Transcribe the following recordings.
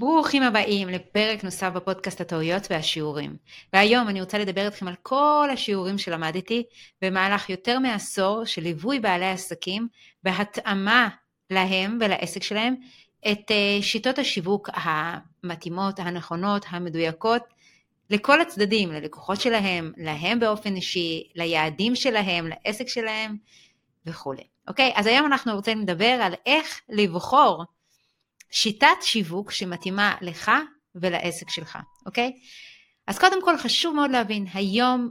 ברוכים הבאים לפרק נוסף בפודקאסט הטעויות והשיעורים. והיום אני רוצה לדבר איתכם על כל השיעורים שלמדתי במהלך יותר מעשור של ליווי בעלי עסקים בהתאמה להם ולעסק שלהם את אה, שיטות השיווק המתאימות, הנכונות, המדויקות לכל הצדדים, ללקוחות שלהם, להם באופן אישי, ליעדים שלהם, לעסק שלהם וכולי. אוקיי? אז היום אנחנו רוצים לדבר על איך לבחור שיטת שיווק שמתאימה לך ולעסק שלך, אוקיי? אז קודם כל חשוב מאוד להבין, היום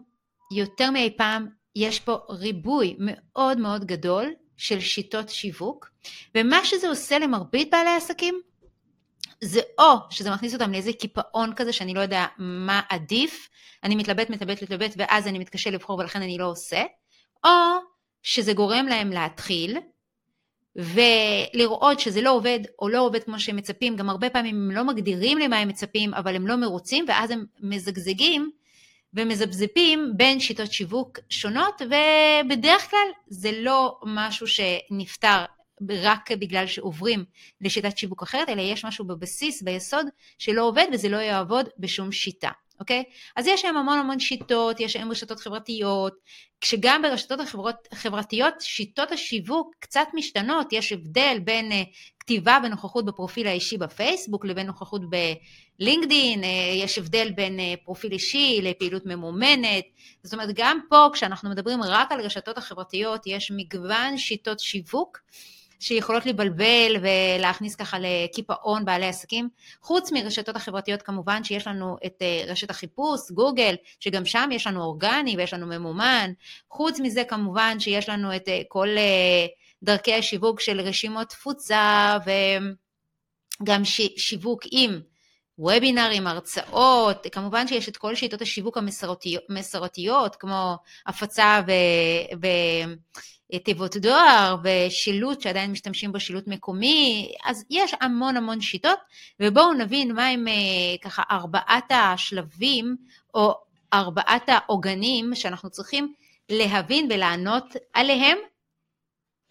יותר מאי פעם יש פה ריבוי מאוד מאוד גדול של שיטות שיווק, ומה שזה עושה למרבית בעלי עסקים, זה או שזה מכניס אותם לאיזה קיפאון כזה שאני לא יודע מה עדיף, אני מתלבט, מתלבט, מתלבט, ואז אני מתקשה לבחור ולכן אני לא עושה, או שזה גורם להם להתחיל, ולראות שזה לא עובד או לא עובד כמו שהם מצפים, גם הרבה פעמים הם לא מגדירים למה הם מצפים, אבל הם לא מרוצים, ואז הם מזגזגים ומזבזבים בין שיטות שיווק שונות, ובדרך כלל זה לא משהו שנפתר רק בגלל שעוברים לשיטת שיווק אחרת, אלא יש משהו בבסיס, ביסוד, שלא עובד וזה לא יעבוד בשום שיטה. אוקיי? אז יש שם המון המון שיטות, יש שם רשתות חברתיות, כשגם ברשתות החברתיות שיטות השיווק קצת משתנות, יש הבדל בין uh, כתיבה ונוכחות בפרופיל האישי בפייסבוק לבין נוכחות בלינקדין, uh, יש הבדל בין uh, פרופיל אישי לפעילות ממומנת, זאת אומרת גם פה כשאנחנו מדברים רק על רשתות החברתיות יש מגוון שיטות שיווק שיכולות לבלבל ולהכניס ככה לקיפאון בעלי עסקים. חוץ מרשתות החברתיות כמובן שיש לנו את אה, רשת החיפוש, גוגל, שגם שם יש לנו אורגני ויש לנו ממומן. חוץ מזה כמובן שיש לנו את אה, כל אה, דרכי השיווק של רשימות תפוצה וגם שיווק עם וובינארים, הרצאות, כמובן שיש את כל שיטות השיווק המסורתיות, כמו הפצה ו... ו... תיבות דואר ושילוט שעדיין משתמשים בו שילוט מקומי, אז יש המון המון שיטות, ובואו נבין מהם אה, ככה ארבעת השלבים או ארבעת העוגנים שאנחנו צריכים להבין ולענות עליהם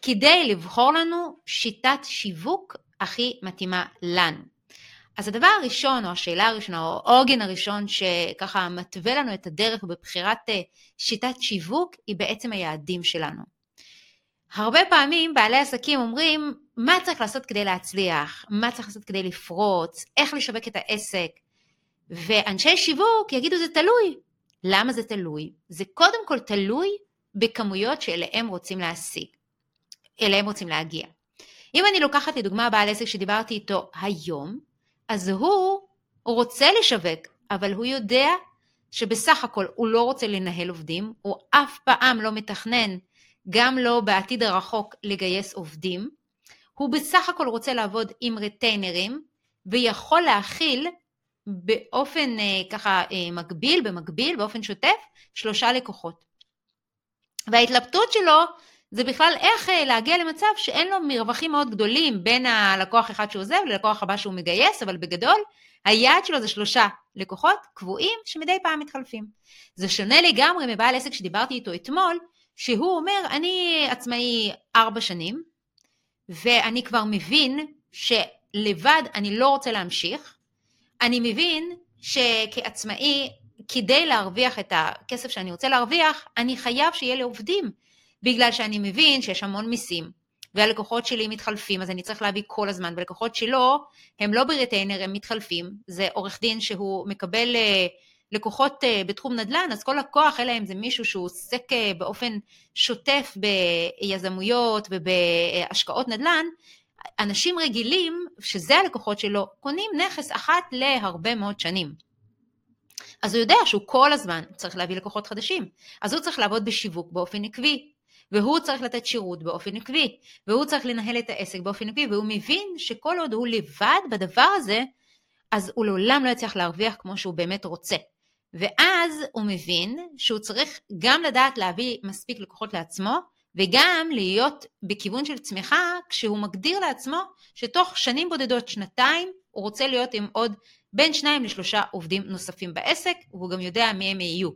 כדי לבחור לנו שיטת שיווק הכי מתאימה לנו. אז הדבר הראשון, או השאלה הראשונה, או העוגן הראשון שככה מתווה לנו את הדרך בבחירת אה, שיטת שיווק, היא בעצם היעדים שלנו. הרבה פעמים בעלי עסקים אומרים, מה צריך לעשות כדי להצליח? מה צריך לעשות כדי לפרוץ? איך לשווק את העסק? ואנשי שיווק יגידו, זה תלוי. למה זה תלוי? זה קודם כל תלוי בכמויות שאליהם רוצים להשיג, אליהם רוצים להגיע. אם אני לוקחת לדוגמה בעל עסק שדיברתי איתו היום, אז הוא, הוא רוצה לשווק, אבל הוא יודע שבסך הכל הוא לא רוצה לנהל עובדים, הוא אף פעם לא מתכנן גם לא בעתיד הרחוק לגייס עובדים, הוא בסך הכל רוצה לעבוד עם רטיינרים ויכול להכיל באופן אה, ככה אה, מקביל, במקביל, באופן שוטף, שלושה לקוחות. וההתלבטות שלו זה בכלל איך אה, להגיע למצב שאין לו מרווחים מאוד גדולים בין הלקוח אחד שעוזב ללקוח הבא שהוא מגייס, אבל בגדול היעד שלו זה שלושה לקוחות קבועים שמדי פעם מתחלפים. זה שונה לגמרי מבעל עסק שדיברתי איתו אתמול, שהוא אומר, אני עצמאי ארבע שנים, ואני כבר מבין שלבד אני לא רוצה להמשיך, אני מבין שכעצמאי, כדי להרוויח את הכסף שאני רוצה להרוויח, אני חייב שיהיה לי בגלל שאני מבין שיש המון מיסים, והלקוחות שלי מתחלפים, אז אני צריך להביא כל הזמן, ולקוחות שלו, הם לא בריטיינר, הם מתחלפים, זה עורך דין שהוא מקבל אה, לקוחות אה, בתחום נדל"ן, אז כל לקוח, אלא אם זה מישהו שהוא עוסק אה, באופן שוטף ביזמויות ובהשקעות נדל"ן, אנשים רגילים, שזה הלקוחות שלו, קונים נכס אחת להרבה מאוד שנים. אז הוא יודע שהוא כל הזמן צריך להביא לקוחות חדשים, אז הוא צריך לעבוד בשיווק באופן עקבי, והוא צריך לתת שירות באופן עקבי, והוא צריך לנהל את העסק באופן עקבי, והוא מבין שכל עוד הוא לבד בדבר הזה, אז הוא לעולם לא יצליח להרוויח כמו שהוא באמת רוצה. ואז הוא מבין שהוא צריך גם לדעת להביא מספיק לקוחות לעצמו, וגם להיות בכיוון של צמיחה כשהוא מגדיר לעצמו שתוך שנים בודדות, שנתיים, הוא רוצה להיות עם עוד בין שניים לשלושה עובדים נוספים בעסק, והוא גם יודע מי הם יהיו,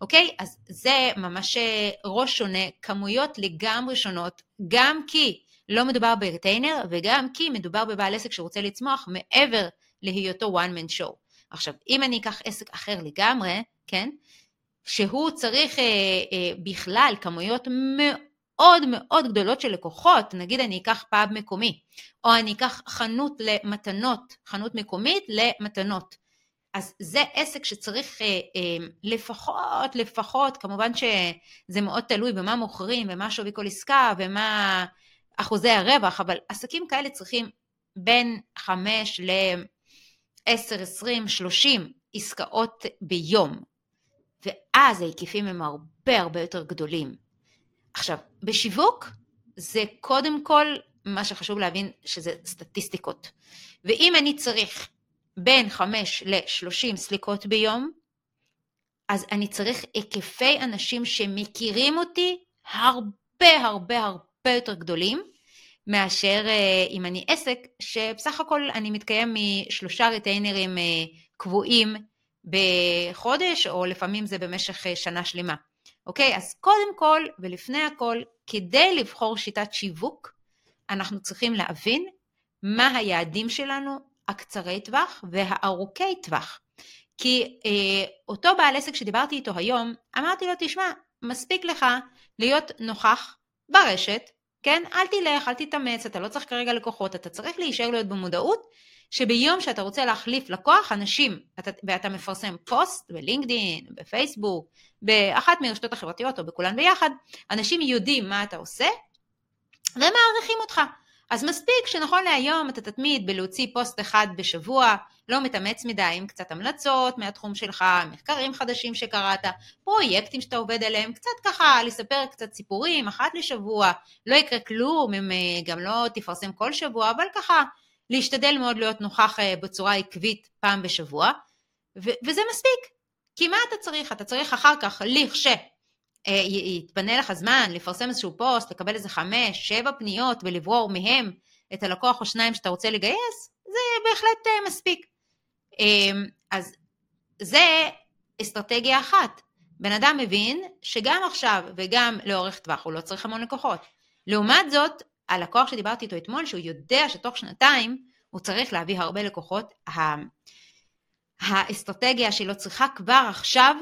אוקיי? אז זה ממש אה, ראש שונה, כמויות לגמרי שונות, גם כי לא מדובר בריטיינר, וגם כי מדובר בבעל עסק שרוצה לצמוח מעבר להיותו one man show. עכשיו, אם אני אקח עסק אחר לגמרי, כן, שהוא צריך אה, אה, בכלל כמויות מאוד מאוד גדולות של לקוחות, נגיד אני אקח פאב מקומי, או אני אקח חנות למתנות, חנות מקומית למתנות. אז זה עסק שצריך אה, אה, לפחות, לפחות, כמובן שזה מאוד תלוי במה מוכרים ומה שווי כל עסקה ומה אחוזי הרווח, אבל עסקים כאלה צריכים בין 5 ל-10, 20, 30 עסקאות ביום, ואז ההיקפים הם הרבה הרבה יותר גדולים. עכשיו, בשיווק זה קודם כל מה שחשוב להבין שזה סטטיסטיקות. ואם אני צריך בין 5 ל-30 סליקות ביום, אז אני צריך היקפי אנשים שמכירים אותי הרבה הרבה הרבה יותר גדולים, מאשר אה, אם אני עסק שבסך הכל אני מתקיים משלושה ריטיינרים אה, קבועים בחודש, או לפעמים זה במשך אה, שנה שלמה. אוקיי? אז קודם כל ולפני הכל, כדי לבחור שיטת שיווק, אנחנו צריכים להבין מה היעדים שלנו הקצרי טווח והארוכי טווח. כי אה, אותו בעל עסק שדיברתי איתו היום, אמרתי לו, תשמע, מספיק לך להיות נוכח ברשת, כן? אל תלך, אל תתאמץ, אתה לא צריך כרגע לקוחות, אתה צריך להישאר להיות במודעות, שביום שאתה רוצה להחליף לקוח, אנשים, אתה, ואתה מפרסם פוסט בלינקדין, בפייסבוק, באחת מהרשתות החברתיות או בכולן ביחד, אנשים יודעים מה אתה עושה ומעריכים אותך. אז מספיק שנכון להיום אתה תתמיד בלהוציא פוסט אחד בשבוע, לא מתאמץ מדי עם קצת המלצות מהתחום שלך, מחקרים חדשים שקראת, פרויקטים שאתה עובד עליהם, קצת ככה לספר קצת סיפורים, אחת לשבוע, לא יקרה כלום אם אה, גם לא תפרסם כל שבוע, אבל ככה להשתדל מאוד להיות נוכח אה, בצורה עקבית פעם בשבוע, ו- וזה מספיק. כי מה אתה צריך? אתה צריך אחר כך, לכש אה, יתפנה לך זמן לפרסם איזשהו פוסט, לקבל איזה חמש, שבע פניות ולברור מהם את הלקוח או שניים שאתה רוצה לגייס, זה בהחלט אה, מספיק. אמ, אז זה אסטרטגיה אחת. בן אדם מבין שגם עכשיו וגם לאורך טווח הוא לא צריך המון לקוחות. לעומת זאת, הלקוח שדיברתי איתו אתמול, שהוא יודע שתוך שנתיים הוא צריך להביא הרבה לקוחות, האסטרטגיה שלו צריכה כבר עכשיו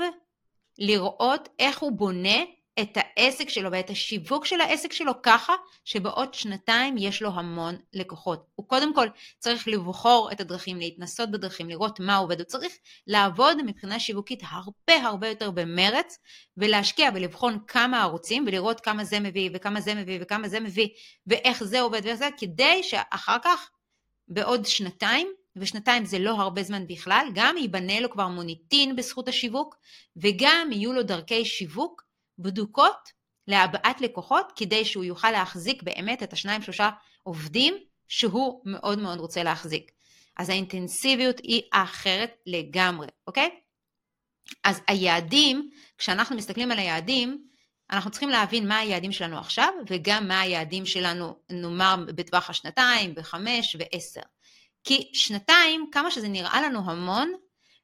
לראות איך הוא בונה את העסק שלו ואת השיווק של העסק שלו ככה שבעוד שנתיים יש לו המון לקוחות. הוא קודם כל צריך לבחור את הדרכים, להתנסות בדרכים, לראות מה עובד. הוא צריך לעבוד מבחינה שיווקית הרבה הרבה יותר במרץ ולהשקיע ולבחון כמה ערוצים ולראות כמה זה מביא וכמה זה מביא וכמה זה מביא ואיך זה עובד ואיך זה, כדי שאחר כך בעוד שנתיים ושנתיים זה לא הרבה זמן בכלל, גם ייבנה לו כבר מוניטין בזכות השיווק, וגם יהיו לו דרכי שיווק בדוקות להבעת לקוחות, כדי שהוא יוכל להחזיק באמת את השניים שלושה עובדים שהוא מאוד מאוד רוצה להחזיק. אז האינטנסיביות היא אחרת לגמרי, אוקיי? אז היעדים, כשאנחנו מסתכלים על היעדים, אנחנו צריכים להבין מה היעדים שלנו עכשיו, וגם מה היעדים שלנו, נאמר, בטווח השנתיים, בחמש ועשר. כי שנתיים, כמה שזה נראה לנו המון,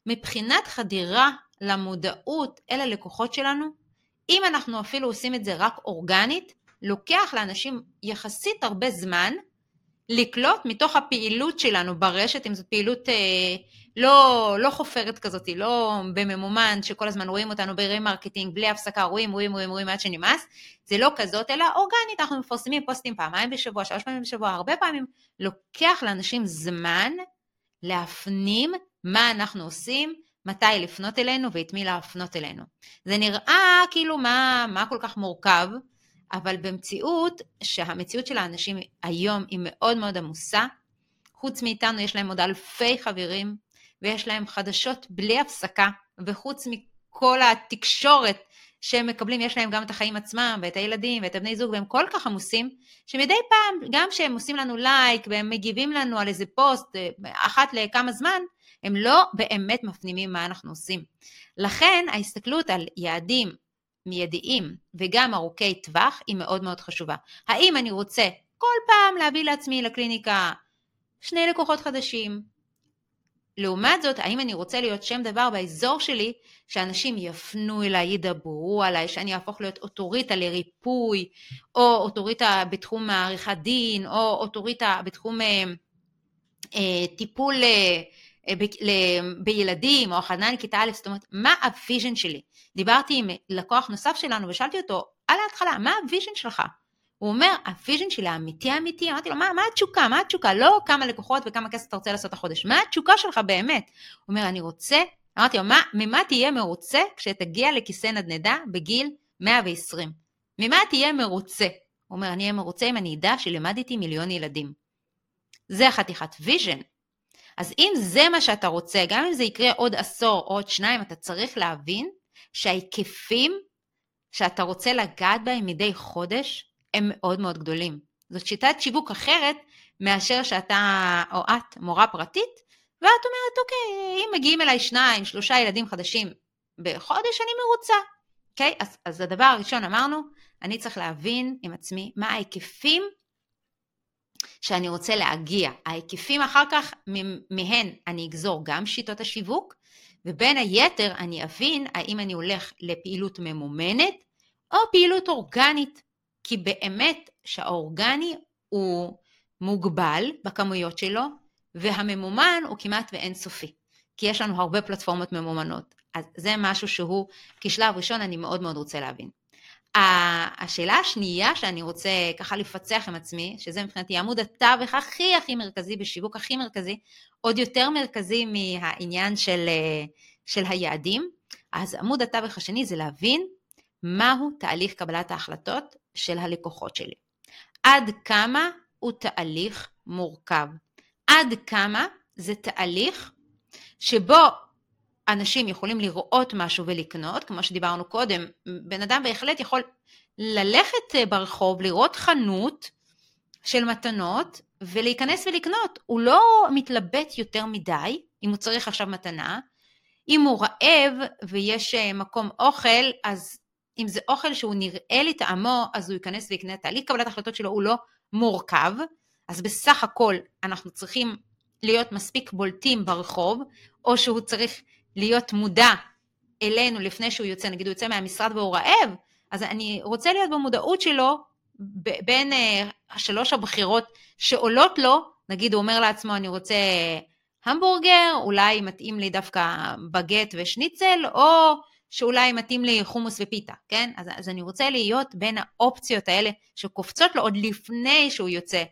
מבחינת חדירה למודעות אל הלקוחות שלנו, אם אנחנו אפילו עושים את זה רק אורגנית, לוקח לאנשים יחסית הרבה זמן לקלוט מתוך הפעילות שלנו ברשת, אם זאת פעילות אה, לא, לא חופרת כזאת, לא בממומן, שכל הזמן רואים אותנו ב remarketing, בלי הפסקה, רואים, רואים, רואים, רואים עד שנמאס, זה לא כזאת, אלא אורגנית, אנחנו מפרסמים פוסטים פעמיים בשבוע, שלוש פעמים בשבוע, הרבה פעמים. לוקח לאנשים זמן להפנים מה אנחנו עושים, מתי לפנות אלינו ואת מי להפנות אלינו. זה נראה כאילו מה, מה כל כך מורכב, אבל במציאות, שהמציאות של האנשים היום היא מאוד מאוד עמוסה, חוץ מאיתנו יש להם עוד אלפי חברים, ויש להם חדשות בלי הפסקה, וחוץ מכל התקשורת שהם מקבלים, יש להם גם את החיים עצמם, ואת הילדים, ואת הבני זוג, והם כל כך עמוסים, שמדי פעם, גם כשהם עושים לנו לייק, והם מגיבים לנו על איזה פוסט, אה, אחת לכמה זמן, הם לא באמת מפנימים מה אנחנו עושים. לכן ההסתכלות על יעדים מיידיים וגם ארוכי טווח היא מאוד מאוד חשובה. האם אני רוצה כל פעם להביא לעצמי לקליניקה שני לקוחות חדשים? לעומת זאת, האם אני רוצה להיות שם דבר באזור שלי, שאנשים יפנו אליי, ידברו עליי, שאני אהפוך להיות אוטוריטה לריפוי, או אוטוריטה בתחום העריכת דין, או אוטוריטה בתחום אה, אה, טיפול אה, בילדים או הכנה לכיתה א', זאת אומרת, מה ה vision שלי? דיברתי עם לקוח נוסף שלנו ושאלתי אותו, על ההתחלה, מה ה vision שלך? הוא אומר, ה vision שלי האמיתי האמיתי, אמרתי לו, מה, מה התשוקה? מה התשוקה? לא כמה לקוחות וכמה כסף אתה רוצה לעשות החודש, מה התשוקה שלך באמת? הוא אומר, אני רוצה, אמרתי לו, מה, ממה תהיה מרוצה כשתגיע לכיסא נדנדה בגיל 120? ממה תהיה מרוצה? הוא אומר, אני אהיה מרוצה אם אני אדע שלימדתי מיליון ילדים. זה חתיכת vision. אז אם זה מה שאתה רוצה, גם אם זה יקרה עוד עשור או עוד שניים, אתה צריך להבין שההיקפים שאתה רוצה לגעת בהם מדי חודש הם מאוד מאוד גדולים. זאת שיטת שיווק אחרת מאשר שאתה או את מורה פרטית, ואת אומרת, אוקיי, אם מגיעים אליי שניים, שלושה ילדים חדשים בחודש, אני מרוצה. אוקיי? אז, אז הדבר הראשון אמרנו, אני צריך להבין עם עצמי מה ההיקפים שאני רוצה להגיע. ההיקפים אחר כך, מהן אני אגזור גם שיטות השיווק, ובין היתר אני אבין האם אני הולך לפעילות ממומנת או פעילות אורגנית, כי באמת שהאורגני הוא מוגבל בכמויות שלו, והממומן הוא כמעט ואינסופי, כי יש לנו הרבה פלטפורמות ממומנות. אז זה משהו שהוא, כשלב ראשון, אני מאוד מאוד רוצה להבין. השאלה השנייה שאני רוצה ככה לפצח עם עצמי, שזה מבחינתי עמוד התווך הכי הכי מרכזי בשיווק, הכי מרכזי, עוד יותר מרכזי מהעניין של, של היעדים, אז עמוד התווך השני זה להבין מהו תהליך קבלת ההחלטות של הלקוחות שלי. עד כמה הוא תהליך מורכב. עד כמה זה תהליך שבו אנשים יכולים לראות משהו ולקנות, כמו שדיברנו קודם, בן אדם בהחלט יכול ללכת אה, ברחוב, לראות חנות של מתנות ולהיכנס ולקנות. הוא לא מתלבט יותר מדי, אם הוא צריך עכשיו מתנה. אם הוא רעב ויש אה, מקום אוכל, אז אם זה אוכל שהוא נראה לי טעמו, אז הוא ייכנס ויקנה. תהליך קבלת ההחלטות שלו הוא לא מורכב, אז בסך הכל אנחנו צריכים להיות מספיק בולטים ברחוב, או שהוא צריך להיות מודע אלינו לפני שהוא יוצא, נגיד הוא יוצא מהמשרד והוא רעב, אז אני רוצה להיות במודעות שלו בין uh, שלוש הבחירות שעולות לו, נגיד הוא אומר לעצמו אני רוצה המבורגר, אולי מתאים לי דווקא בגט ושניצל, או שאולי מתאים לי חומוס ופיתה, כן? אז, אז אני רוצה להיות בין האופציות האלה שקופצות לו עוד לפני שהוא יוצא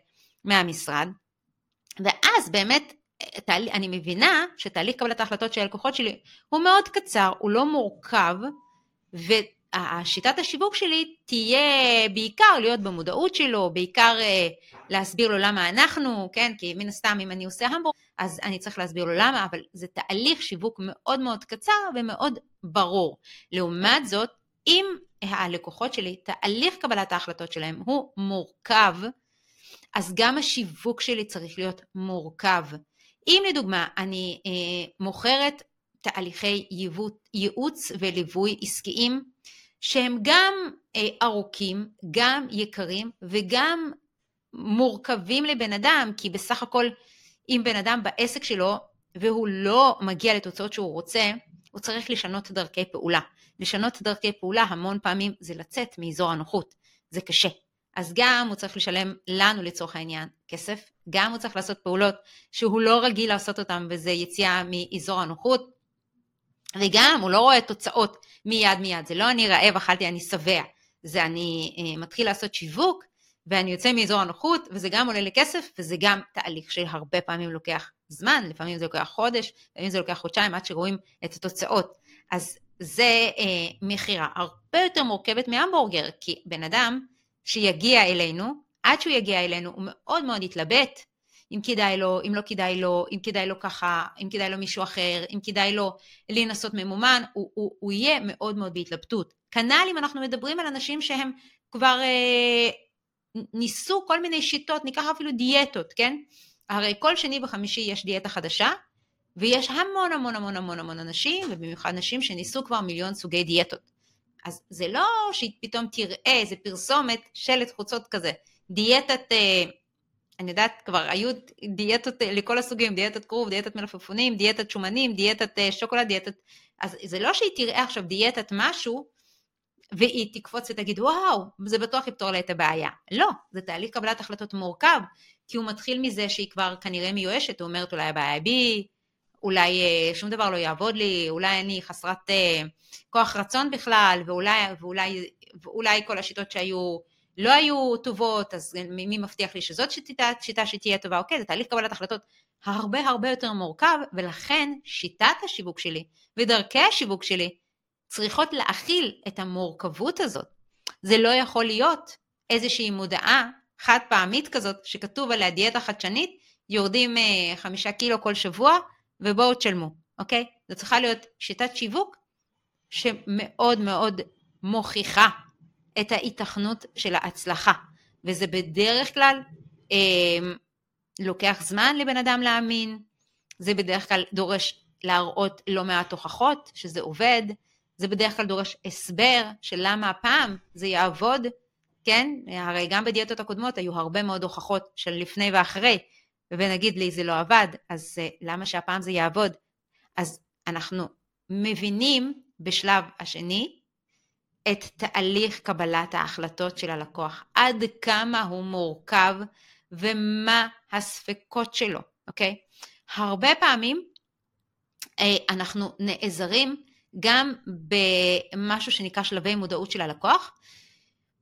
מהמשרד, ואז באמת אני מבינה שתהליך קבלת ההחלטות של הלקוחות שלי הוא מאוד קצר, הוא לא מורכב, והשיטת השיווק שלי תהיה בעיקר להיות במודעות שלו, בעיקר אה, להסביר לו למה אנחנו, כן, כי מן הסתם אם אני עושה המבורג, אז אני צריך להסביר לו למה, אבל זה תהליך שיווק מאוד מאוד קצר ומאוד ברור. לעומת זאת, אם הלקוחות שלי, תהליך קבלת ההחלטות שלהם הוא מורכב, אז גם השיווק שלי צריך להיות מורכב. אם לדוגמה אני אה, מוכרת תהליכי ייעוץ וליווי עסקיים שהם גם אה, ארוכים, גם יקרים וגם מורכבים לבן אדם, כי בסך הכל אם בן אדם בעסק שלו והוא לא מגיע לתוצאות שהוא רוצה, הוא צריך לשנות דרכי פעולה. לשנות דרכי פעולה המון פעמים זה לצאת מאזור הנוחות, זה קשה. אז גם הוא צריך לשלם לנו לצורך העניין כסף, גם הוא צריך לעשות פעולות שהוא לא רגיל לעשות אותן וזה יציאה מאזור הנוחות, וגם הוא לא רואה תוצאות מיד מיד, זה לא אני רעב, אכלתי, אני שבע, זה אני אה, מתחיל לעשות שיווק ואני יוצא מאזור הנוחות וזה גם עולה לי כסף וזה גם תהליך שהרבה פעמים לוקח זמן, לפעמים זה לוקח חודש, לפעמים זה לוקח חודשיים עד שרואים את התוצאות. אז זה אה, מכירה הרבה יותר מורכבת מהמבורגר, כי בן אדם שיגיע אלינו, עד שהוא יגיע אלינו הוא מאוד מאוד יתלבט אם כדאי לו, אם לא כדאי לו, אם כדאי לו ככה, אם כדאי לו מישהו אחר, אם כדאי לו לנסות ממומן, הוא, הוא, הוא יהיה מאוד מאוד בהתלבטות. כנ"ל אם אנחנו מדברים על אנשים שהם כבר אה, ניסו כל מיני שיטות, ניקח אפילו דיאטות, כן? הרי כל שני וחמישי יש דיאטה חדשה, ויש המון המון המון המון המון אנשים, ובמיוחד נשים שניסו כבר מיליון סוגי דיאטות. אז זה לא שהיא פתאום תראה איזה פרסומת שלט חוצות כזה, דיאטת, אה, אני יודעת כבר, היו דיאטות אה, לכל הסוגים, דיאטת כרוב, דיאטת מלפפונים, דיאטת שומנים, דיאטת אה, שוקולד, דיאטת... אז זה לא שהיא תראה עכשיו דיאטת משהו, והיא תקפוץ ותגיד, וואו, זה בטוח יפתור לה את הבעיה. לא, זה תהליך קבלת החלטות מורכב, כי הוא מתחיל מזה שהיא כבר כנראה מיואשת, הוא אומרת אולי הבעיה בי, אולי אה, שום דבר לא יעבוד לי, אולי אני חסרת אה, כוח רצון בכלל, ואולי, ואולי, ואולי כל השיטות שהיו לא היו טובות, אז מי מבטיח לי שזאת שיטה, שיטה שתהיה טובה? אוקיי, זה תהליך קבלת החלטות הרבה הרבה יותר מורכב, ולכן שיטת השיווק שלי ודרכי השיווק שלי צריכות להכיל את המורכבות הזאת. זה לא יכול להיות איזושהי מודעה חד פעמית כזאת, שכתוב עליה דיאטה חדשנית, יורדים אה, חמישה קילו כל שבוע, ובואו תשלמו, אוקיי? זו צריכה להיות שיטת שיווק שמאוד מאוד מוכיחה את ההיתכנות של ההצלחה, וזה בדרך כלל אה, לוקח זמן לבן אדם להאמין, זה בדרך כלל דורש להראות לא מעט הוכחות שזה עובד, זה בדרך כלל דורש הסבר של למה הפעם זה יעבוד, כן? הרי גם בדיאטות הקודמות היו הרבה מאוד הוכחות של לפני ואחרי, ונגיד לי זה לא עבד, אז אה, למה שהפעם זה יעבוד? אז אנחנו מבינים בשלב השני את תהליך קבלת ההחלטות של הלקוח, עד כמה הוא מורכב ומה הספקות שלו, אוקיי? הרבה פעמים אה, אנחנו נעזרים גם במשהו שנקרא שלבי מודעות של הלקוח,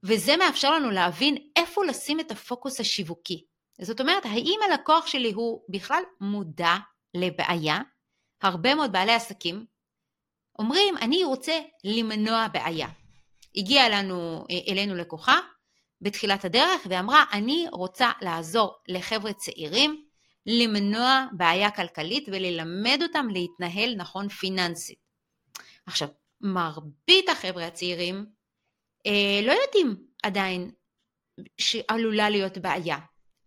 וזה מאפשר לנו להבין איפה לשים את הפוקוס השיווקי. זאת אומרת, האם הלקוח שלי הוא בכלל מודע לבעיה? הרבה מאוד בעלי עסקים אומרים, אני רוצה למנוע בעיה. הגיעה לנו, אלינו לקוחה בתחילת הדרך ואמרה, אני רוצה לעזור לחבר'ה צעירים למנוע בעיה כלכלית וללמד אותם להתנהל נכון פיננסית. עכשיו, מרבית החבר'ה הצעירים אה, לא יודעים עדיין שעלולה להיות בעיה,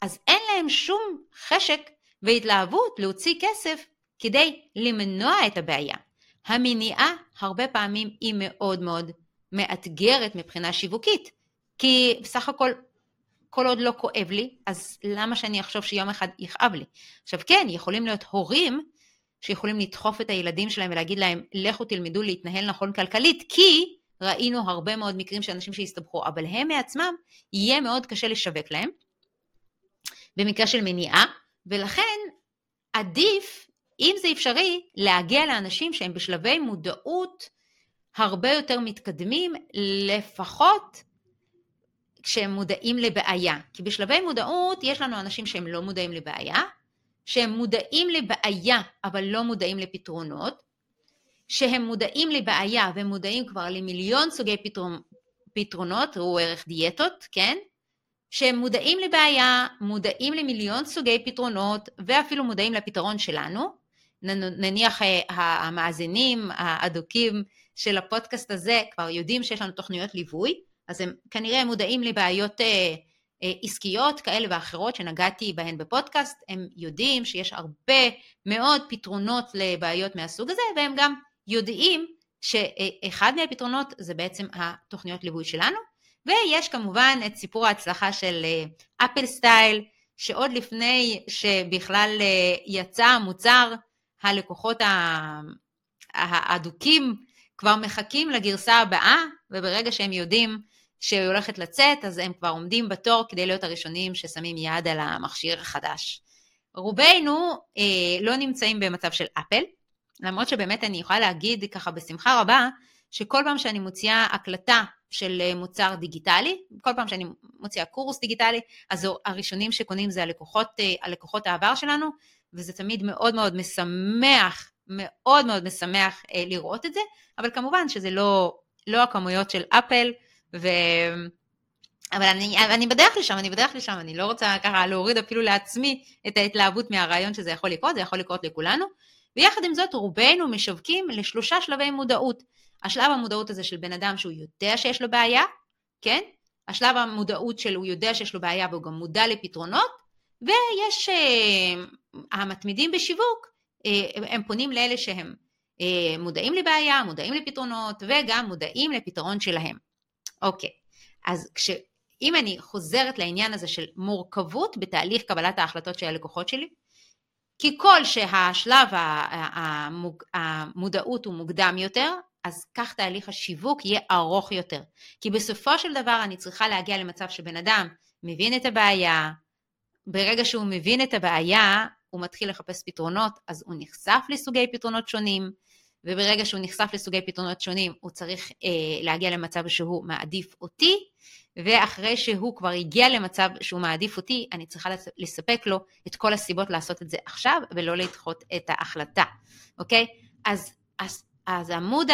אז אין להם שום חשק והתלהבות להוציא כסף כדי למנוע את הבעיה. המניעה הרבה פעמים היא מאוד מאוד מאתגרת מבחינה שיווקית, כי בסך הכל כל עוד לא כואב לי, אז למה שאני אחשוב שיום אחד יכאב לי? עכשיו כן, יכולים להיות הורים שיכולים לדחוף את הילדים שלהם ולהגיד להם, לכו תלמדו להתנהל נכון כלכלית, כי ראינו הרבה מאוד מקרים של אנשים שהסתבכו, אבל הם מעצמם, יהיה מאוד קשה לשווק להם, במקרה של מניעה, ולכן עדיף, אם זה אפשרי, להגיע לאנשים שהם בשלבי מודעות הרבה יותר מתקדמים, לפחות כשהם מודעים לבעיה. כי בשלבי מודעות יש לנו אנשים שהם לא מודעים לבעיה, שהם מודעים לבעיה אבל לא מודעים לפתרונות, שהם מודעים לבעיה ומודעים כבר למיליון סוגי פתרונ... פתרונות, ראו ערך דיאטות, כן? שהם מודעים לבעיה, מודעים למיליון סוגי פתרונות ואפילו מודעים לפתרון שלנו. נניח אה, המאזינים האדוקים של הפודקאסט הזה כבר יודעים שיש לנו תוכניות ליווי, אז הם כנראה מודעים לבעיות אה, אה, עסקיות כאלה ואחרות שנגעתי בהן בפודקאסט, הם יודעים שיש הרבה מאוד פתרונות לבעיות מהסוג הזה, והם גם יודעים שאחד מהפתרונות זה בעצם התוכניות ליווי שלנו, ויש כמובן את סיפור ההצלחה של אפל אה, סטייל, שעוד לפני שבכלל אה, יצא המוצר, הלקוחות האדוקים כבר מחכים לגרסה הבאה, וברגע שהם יודעים שהיא הולכת לצאת, אז הם כבר עומדים בתור כדי להיות הראשונים ששמים יד על המכשיר החדש. רובנו אה, לא נמצאים במצב של אפל, למרות שבאמת אני יכולה להגיד ככה בשמחה רבה, שכל פעם שאני מוציאה הקלטה של אה, מוצר דיגיטלי, כל פעם שאני מוציאה קורס דיגיטלי, אז הראשונים שקונים זה הלקוחות, אה, הלקוחות העבר שלנו, וזה תמיד מאוד מאוד משמח, מאוד מאוד משמח אה, לראות את זה, אבל כמובן שזה לא, לא הכמויות של אפל, ו... אבל אני, אני בדרך לשם, אני בדרך לשם, אני לא רוצה ככה להוריד אפילו לעצמי את ההתלהבות מהרעיון שזה יכול לקרות, זה יכול לקרות לכולנו. ויחד עם זאת רובנו משווקים לשלושה שלבי מודעות. השלב המודעות הזה של בן אדם שהוא יודע שיש לו בעיה, כן? השלב המודעות של הוא יודע שיש לו בעיה והוא גם מודע לפתרונות, ויש uh, המתמידים בשיווק, uh, הם פונים לאלה שהם uh, מודעים לבעיה, מודעים לפתרונות וגם מודעים לפתרון שלהם. אוקיי, אז כש... אם אני חוזרת לעניין הזה של מורכבות בתהליך קבלת ההחלטות של הלקוחות שלי, ככל שהשלב המודעות הוא מוקדם יותר, אז כך תהליך השיווק יהיה ארוך יותר. כי בסופו של דבר אני צריכה להגיע למצב שבן אדם מבין את הבעיה, ברגע שהוא מבין את הבעיה, הוא מתחיל לחפש פתרונות, אז הוא נחשף לסוגי פתרונות שונים, וברגע שהוא נחשף לסוגי פתרונות שונים, הוא צריך אה, להגיע למצב שהוא מעדיף אותי, ואחרי שהוא כבר הגיע למצב שהוא מעדיף אותי, אני צריכה לספק לו את כל הסיבות לעשות את זה עכשיו, ולא לדחות את ההחלטה, אוקיי? אז, אז, אז עמוד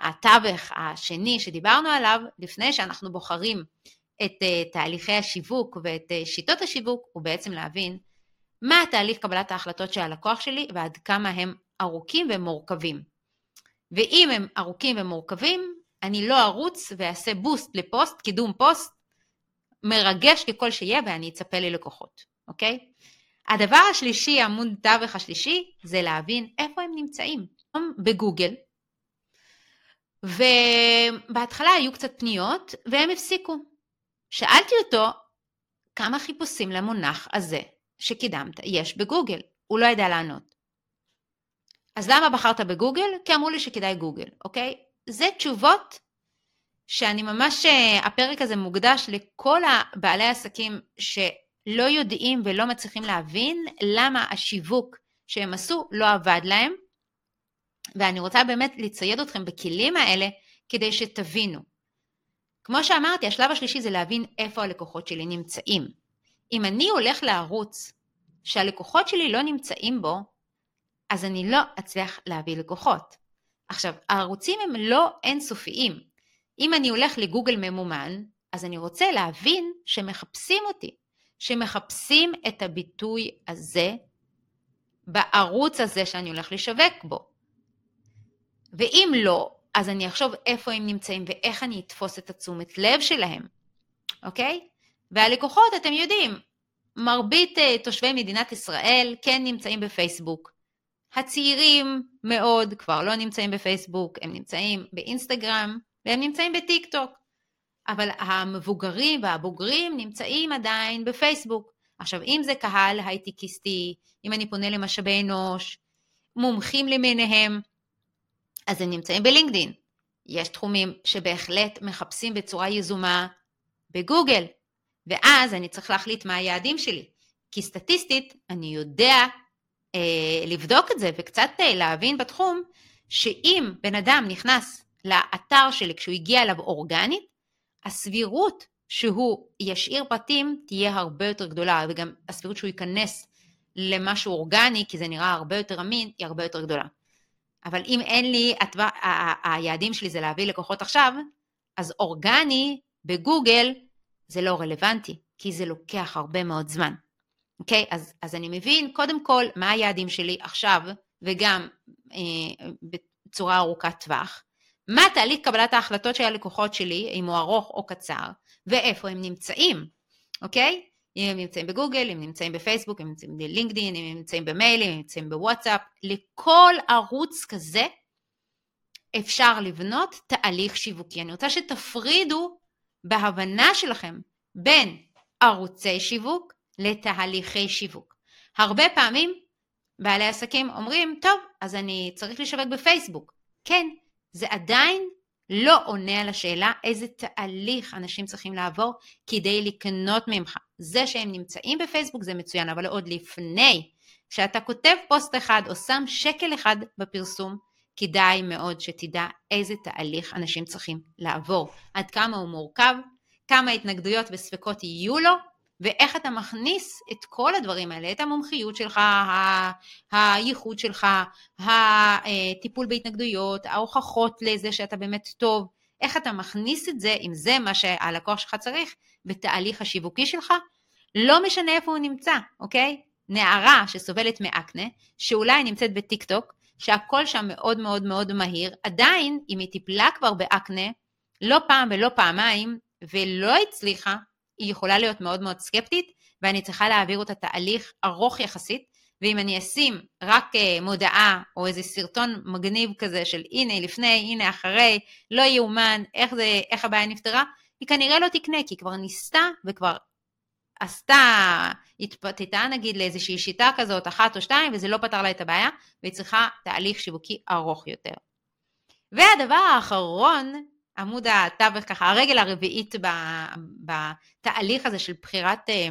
התווך השני שדיברנו עליו, לפני שאנחנו בוחרים את uh, תהליכי השיווק ואת uh, שיטות השיווק, הוא בעצם להבין מה התהליך קבלת ההחלטות של הלקוח שלי ועד כמה הם ארוכים ומורכבים. ואם הם ארוכים ומורכבים, אני לא ארוץ ואעשה בוסט לפוסט, קידום פוסט, מרגש ככל שיהיה ואני אצפה ללקוחות, אוקיי? הדבר השלישי, עמוד תווך השלישי, זה להבין איפה הם נמצאים. בגוגל, ובהתחלה היו קצת פניות והם הפסיקו. שאלתי אותו, כמה חיפושים למונח הזה שקידמת יש בגוגל? הוא לא ידע לענות. אז למה בחרת בגוגל? כי אמרו לי שכדאי גוגל, אוקיי? זה תשובות שאני ממש, אה, הפרק הזה מוקדש לכל הבעלי העסקים שלא יודעים ולא מצליחים להבין למה השיווק שהם עשו לא עבד להם, ואני רוצה באמת לצייד אתכם בכלים האלה כדי שתבינו. כמו שאמרתי, השלב השלישי זה להבין איפה הלקוחות שלי נמצאים. אם אני הולך לערוץ שהלקוחות שלי לא נמצאים בו, אז אני לא אצליח להביא לקוחות. עכשיו, הערוצים הם לא אינסופיים. אם אני הולך לגוגל ממומן, אז אני רוצה להבין שמחפשים אותי, שמחפשים את הביטוי הזה בערוץ הזה שאני הולך לשווק בו. ואם לא, אז אני אחשוב איפה הם נמצאים ואיך אני אתפוס את התשומת לב שלהם, אוקיי? והלקוחות, אתם יודעים, מרבית uh, תושבי מדינת ישראל כן נמצאים בפייסבוק. הצעירים מאוד כבר לא נמצאים בפייסבוק, הם נמצאים באינסטגרם והם נמצאים בטיק טוק. אבל המבוגרים והבוגרים נמצאים עדיין בפייסבוק. עכשיו, אם זה קהל הייטקיסטי, אם אני פונה למשאבי אנוש, מומחים למיניהם, אז הם נמצאים בלינקדין. יש תחומים שבהחלט מחפשים בצורה יזומה בגוגל, ואז אני צריך להחליט מה היעדים שלי. כי סטטיסטית אני יודע אה, לבדוק את זה וקצת אה, להבין בתחום, שאם בן אדם נכנס לאתר שלי כשהוא הגיע אליו אורגנית, הסבירות שהוא ישאיר פרטים תהיה הרבה יותר גדולה, וגם הסבירות שהוא ייכנס למשהו אורגני, כי זה נראה הרבה יותר אמין, היא הרבה יותר גדולה. אבל אם אין לי, התבע, היעדים שלי זה להביא לקוחות עכשיו, אז אורגני בגוגל זה לא רלוונטי, כי זה לוקח הרבה מאוד זמן. אוקיי? Okay? אז, אז אני מבין קודם כל מה היעדים שלי עכשיו, וגם אה, בצורה ארוכת טווח, מה תהליך קבלת ההחלטות של הלקוחות שלי, אם הוא ארוך או קצר, ואיפה הם נמצאים, אוקיי? Okay? אם הם נמצאים בגוגל, אם נמצאים בפייסבוק, אם נמצאים בלינקדאין, אם הם נמצאים במייל, אם הם נמצאים בוואטסאפ, לכל ערוץ כזה אפשר לבנות תהליך שיווקי. אני רוצה שתפרידו בהבנה שלכם בין ערוצי שיווק לתהליכי שיווק. הרבה פעמים בעלי עסקים אומרים, טוב, אז אני צריך לשווק בפייסבוק. כן, זה עדיין לא עונה על השאלה איזה תהליך אנשים צריכים לעבור כדי לקנות ממך. זה שהם נמצאים בפייסבוק זה מצוין, אבל עוד לפני שאתה כותב פוסט אחד או שם שקל אחד בפרסום, כדאי מאוד שתדע איזה תהליך אנשים צריכים לעבור, עד כמה הוא מורכב, כמה התנגדויות וספקות יהיו לו, ואיך אתה מכניס את כל הדברים האלה, את המומחיות שלך, הייחוד שלך, הטיפול בהתנגדויות, ההוכחות לזה שאתה באמת טוב, איך אתה מכניס את זה, אם זה מה שהלקוח שלך צריך, בתהליך השיווקי שלך, לא משנה איפה הוא נמצא, אוקיי? נערה שסובלת מאקנה, שאולי נמצאת בטיק טוק, שהכל שם מאוד מאוד מאוד מהיר, עדיין אם היא טיפלה כבר באקנה, לא פעם ולא פעמיים, ולא הצליחה, היא יכולה להיות מאוד מאוד סקפטית, ואני צריכה להעביר אותה תהליך ארוך יחסית, ואם אני אשים רק uh, מודעה או איזה סרטון מגניב כזה של הנה לפני, הנה אחרי, לא יאומן, איך, זה, איך הבעיה נפתרה, היא כנראה לא תקנה, כי היא כבר ניסתה וכבר עשתה, התפתתה נגיד לאיזושהי שיטה כזאת, אחת או שתיים, וזה לא פתר לה את הבעיה, והיא צריכה תהליך שיווקי ארוך יותר. והדבר האחרון עמוד התווך, ככה הרגל הרביעית בתהליך הזה של בחירת אה, אה,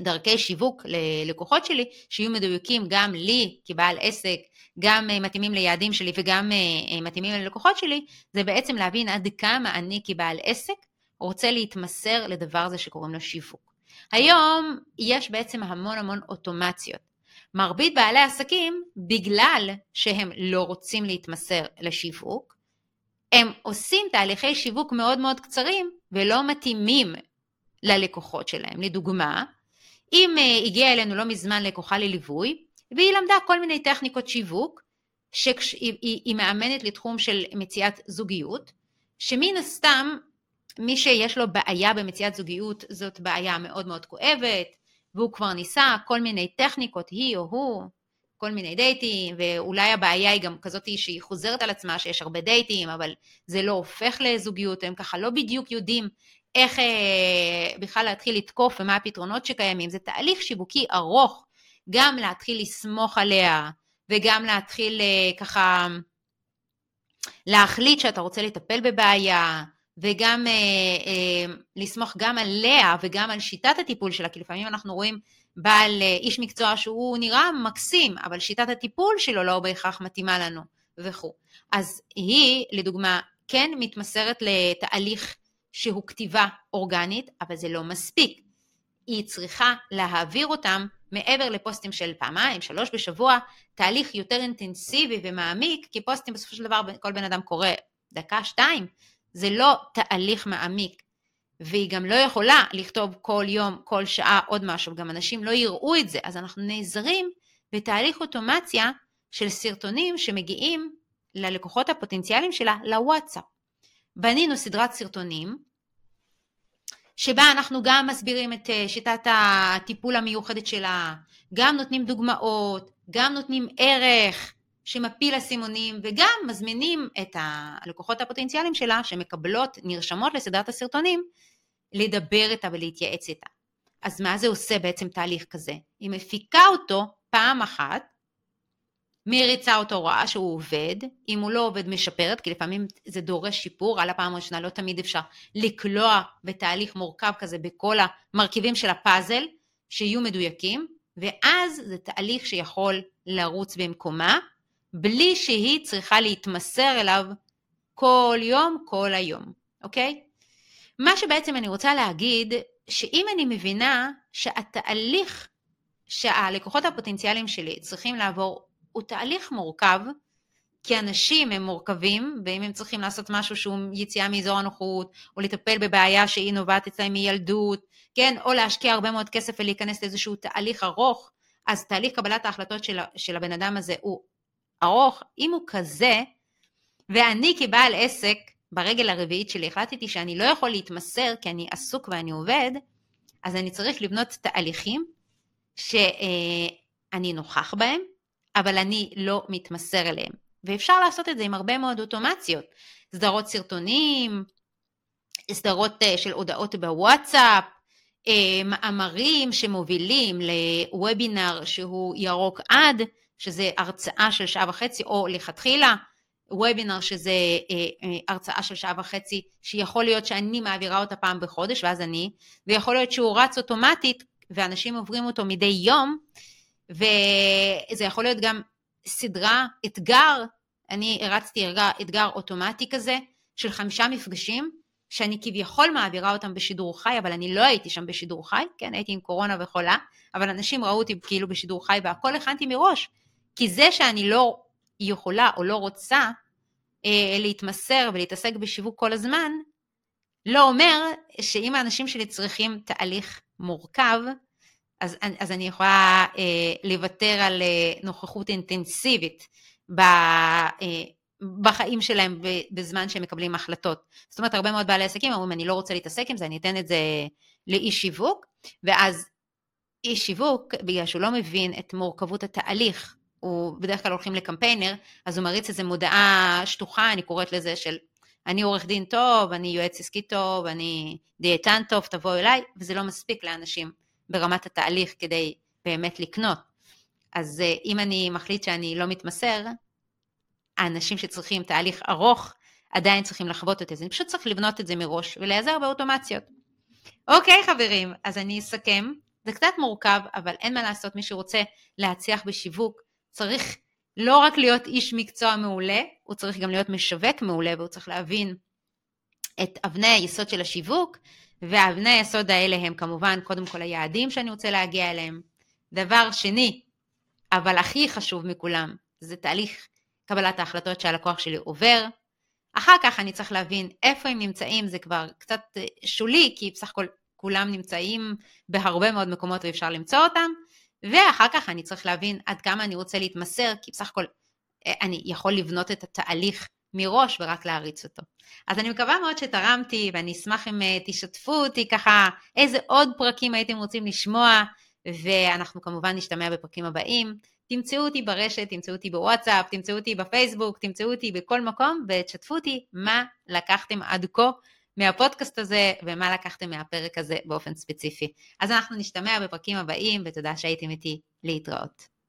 דרכי שיווק ללקוחות שלי, שיהיו מדויקים גם לי כבעל עסק, גם אה, מתאימים ליעדים שלי וגם אה, מתאימים ללקוחות שלי, זה בעצם להבין עד כמה אני כבעל עסק רוצה להתמסר לדבר הזה שקוראים לו שיווק. היום יש בעצם המון המון אוטומציות. מרבית בעלי עסקים, בגלל שהם לא רוצים להתמסר לשיווק, הם עושים תהליכי שיווק מאוד מאוד קצרים ולא מתאימים ללקוחות שלהם. לדוגמה, אם uh, הגיעה אלינו לא מזמן לקוחה לליווי, והיא למדה כל מיני טכניקות שיווק, שהיא מאמנת לתחום של מציאת זוגיות, שמן הסתם מי שיש לו בעיה במציאת זוגיות זאת בעיה מאוד מאוד כואבת, והוא כבר ניסה כל מיני טכניקות, היא או הוא, כל מיני דייטים, ואולי הבעיה היא גם כזאת שהיא חוזרת על עצמה, שיש הרבה דייטים, אבל זה לא הופך לזוגיות, הם ככה לא בדיוק יודעים איך אה, בכלל להתחיל לתקוף ומה הפתרונות שקיימים. זה תהליך שיווקי ארוך, גם להתחיל לסמוך עליה, וגם להתחיל אה, ככה להחליט שאתה רוצה לטפל בבעיה, וגם אה, אה, לסמוך גם עליה וגם על שיטת הטיפול שלה, כי לפעמים אנחנו רואים בעל אה, איש מקצוע שהוא נראה מקסים, אבל שיטת הטיפול שלו לא בהכרח מתאימה לנו וכו'. אז היא, לדוגמה, כן מתמסרת לתהליך שהוא כתיבה אורגנית, אבל זה לא מספיק. היא צריכה להעביר אותם מעבר לפוסטים של פעמיים, שלוש בשבוע, תהליך יותר אינטנסיבי ומעמיק, כי פוסטים בסופו של דבר כל בן אדם קורא דקה, שתיים, זה לא תהליך מעמיק. והיא גם לא יכולה לכתוב כל יום, כל שעה עוד משהו, גם אנשים לא יראו את זה, אז אנחנו נעזרים בתהליך אוטומציה של סרטונים שמגיעים ללקוחות הפוטנציאליים שלה לוואטסאפ. בנינו סדרת סרטונים, שבה אנחנו גם מסבירים את אה, שיטת הטיפול המיוחדת שלה, גם נותנים דוגמאות, גם נותנים ערך שמפיל אסימונים, וגם מזמינים את הלקוחות הפוטנציאליים שלה, שמקבלות, נרשמות לסדרת הסרטונים, לדבר איתה ולהתייעץ איתה. אז מה זה עושה בעצם תהליך כזה? היא מפיקה אותו פעם אחת, מריצה אותו רואה שהוא עובד, אם הוא לא עובד משפרת, כי לפעמים זה דורש שיפור, על הפעם הראשונה לא תמיד אפשר לקלוע בתהליך מורכב כזה בכל המרכיבים של הפאזל, שיהיו מדויקים, ואז זה תהליך שיכול לרוץ במקומה, בלי שהיא צריכה להתמסר אליו כל יום, כל היום, אוקיי? מה שבעצם אני רוצה להגיד, שאם אני מבינה שהתהליך שהלקוחות הפוטנציאליים שלי צריכים לעבור הוא תהליך מורכב, כי אנשים הם מורכבים, ואם הם צריכים לעשות משהו שהוא יציאה מאזור הנוחות, או לטפל בבעיה שהיא נובעת אצלם מילדות, כן, או להשקיע הרבה מאוד כסף ולהיכנס לאיזשהו תהליך ארוך, אז תהליך קבלת ההחלטות של, של הבן אדם הזה הוא ארוך, אם הוא כזה, ואני כבעל עסק, ברגל הרביעית שלי החלטתי שאני לא יכול להתמסר כי אני עסוק ואני עובד, אז אני צריך לבנות תהליכים שאני נוכח בהם, אבל אני לא מתמסר אליהם. ואפשר לעשות את זה עם הרבה מאוד אוטומציות. סדרות סרטונים, סדרות אה, של הודעות בוואטסאפ, אה, מאמרים שמובילים לוובינר שהוא ירוק עד, שזה הרצאה של שעה וחצי, או לכתחילה וובינר שזה אה, אה, הרצאה של שעה וחצי, שיכול להיות שאני מעבירה אותה פעם בחודש, ואז אני, ויכול להיות שהוא רץ אוטומטית, ואנשים עוברים אותו מדי יום, וזה יכול להיות גם סדרה, אתגר, אני הרצתי אתגר, אתגר אוטומטי כזה, של חמישה מפגשים, שאני כביכול מעבירה אותם בשידור חי, אבל אני לא הייתי שם בשידור חי, כן, הייתי עם קורונה וחולה, אבל אנשים ראו אותי כאילו בשידור חי והכל הכנתי מראש, כי זה שאני לא יכולה או לא רוצה אה, להתמסר ולהתעסק בשיווק כל הזמן, לא אומר שאם האנשים שלי צריכים תהליך מורכב, אז, אז אני יכולה אה, לוותר על אה, נוכחות אינטנסיבית ב, אה, בחיים שלהם בזמן שהם מקבלים החלטות. זאת אומרת, הרבה מאוד בעלי עסקים אומרים, אני לא רוצה להתעסק עם זה, אני אתן את זה לאיש שיווק, ואז איש שיווק, בגלל שהוא לא מבין את מורכבות התהליך, הוא בדרך כלל הולכים לקמפיינר, אז הוא מריץ איזו מודעה שטוחה, אני קוראת לזה של אני עורך דין טוב, אני יועץ עסקי טוב, אני דיאטן טוב, תבואו אליי, וזה לא מספיק לאנשים ברמת התהליך כדי באמת לקנות. אז אה, אם אני מחליט שאני לא מתמסר, האנשים שצריכים תהליך ארוך עדיין צריכים לחוות אותי, אז אני פשוט צריך לבנות את זה מראש ולהיעזר באוטומציות. אוקיי חברים, אז אני אסכם זה קצת מורכב, אבל אין מה לעשות, מי שרוצה להצליח בשיווק, צריך לא רק להיות איש מקצוע מעולה, הוא צריך גם להיות משווק מעולה, והוא צריך להבין את אבני היסוד של השיווק, ואבני היסוד האלה הם כמובן קודם כל היעדים שאני רוצה להגיע אליהם. דבר שני, אבל הכי חשוב מכולם, זה תהליך קבלת ההחלטות שהלקוח שלי עובר. אחר כך אני צריך להבין איפה הם נמצאים, זה כבר קצת אה, שולי, כי בסך הכל כולם נמצאים בהרבה מאוד מקומות ואפשר למצוא אותם, ואחר כך אני צריך להבין עד כמה אני רוצה להתמסר, כי בסך הכל אה, אני יכול לבנות את התהליך מראש ורק להריץ אותו. אז אני מקווה מאוד שתרמתי, ואני אשמח אם אה, תשתפו אותי ככה איזה עוד פרקים הייתם רוצים לשמוע, ואנחנו כמובן נשתמע בפרקים הבאים. תמצאו אותי ברשת, תמצאו אותי בוואטסאפ, תמצאו אותי בפייסבוק, תמצאו אותי בכל מקום, ותשתפו אותי מה לקחתם עד כה מהפודקאסט הזה, ומה לקחתם מהפרק הזה באופן ספציפי. אז אנחנו נשתמע בפרקים הבאים, ותודה שהייתם איתי להתראות.